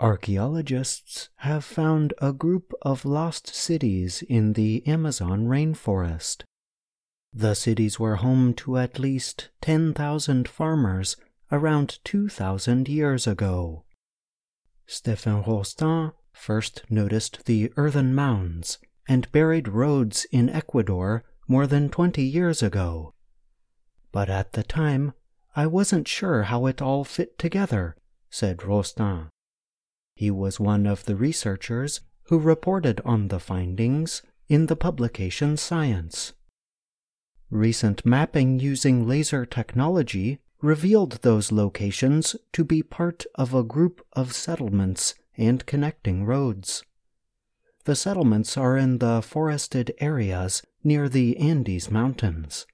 Archaeologists have found a group of lost cities in the Amazon rainforest. The cities were home to at least 10,000 farmers around 2,000 years ago. Stephen Rostain first noticed the earthen mounds and buried roads in Ecuador more than 20 years ago. But at the time, I wasn't sure how it all fit together, said Rostain. He was one of the researchers who reported on the findings in the publication Science. Recent mapping using laser technology revealed those locations to be part of a group of settlements and connecting roads. The settlements are in the forested areas near the Andes Mountains.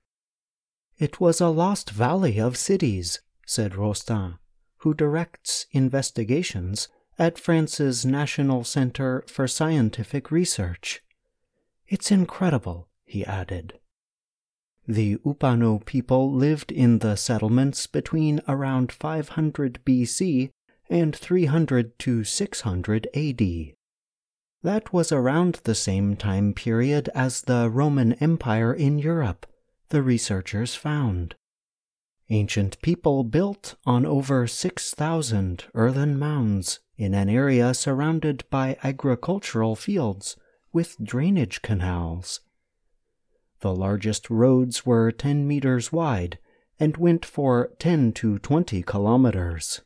It was a lost valley of cities, said Rostain, who directs investigations at France's National Center for Scientific Research. It's incredible, he added. The Upano people lived in the settlements between around 500 BC and 300 to 600 AD. That was around the same time period as the Roman Empire in Europe, the researchers found. Ancient people built on over 6,000 earthen mounds in an area surrounded by agricultural fields with drainage canals. The largest roads were 10 meters wide and went for 10 to 20 kilometers.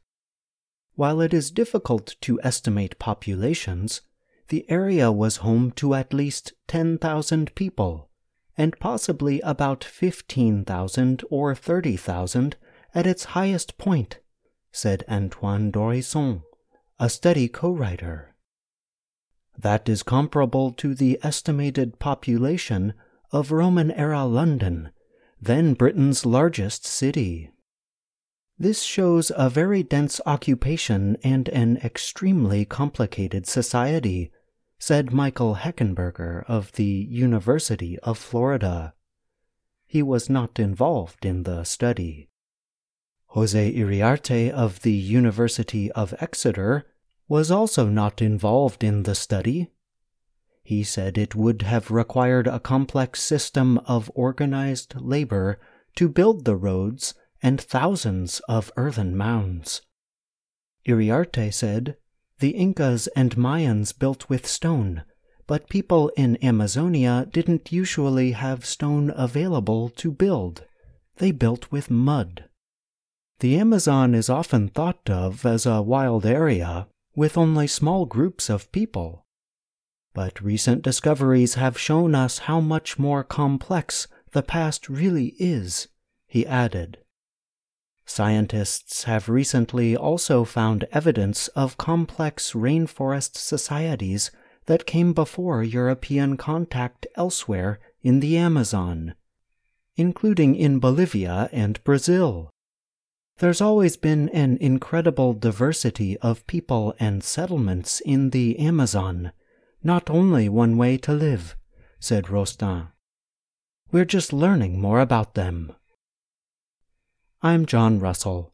While it is difficult to estimate populations, the area was home to at least 10,000 people, and possibly about 15,000 or 30,000 at its highest point, said Antoine Dorison a study co writer. That is comparable to the estimated population of Roman era London, then Britain's largest city. This shows a very dense occupation and an extremely complicated society, said Michael Heckenberger of the University of Florida. He was not involved in the study. Jose Iriarte of the University of Exeter was also not involved in the study. He said it would have required a complex system of organized labor to build the roads and thousands of earthen mounds. Iriarte said, The Incas and Mayans built with stone, but people in Amazonia didn't usually have stone available to build. They built with mud. The Amazon is often thought of as a wild area with only small groups of people. But recent discoveries have shown us how much more complex the past really is, he added. Scientists have recently also found evidence of complex rainforest societies that came before European contact elsewhere in the Amazon, including in Bolivia and Brazil. There's always been an incredible diversity of people and settlements in the Amazon, not only one way to live, said Rostain. We're just learning more about them. I'm John Russell.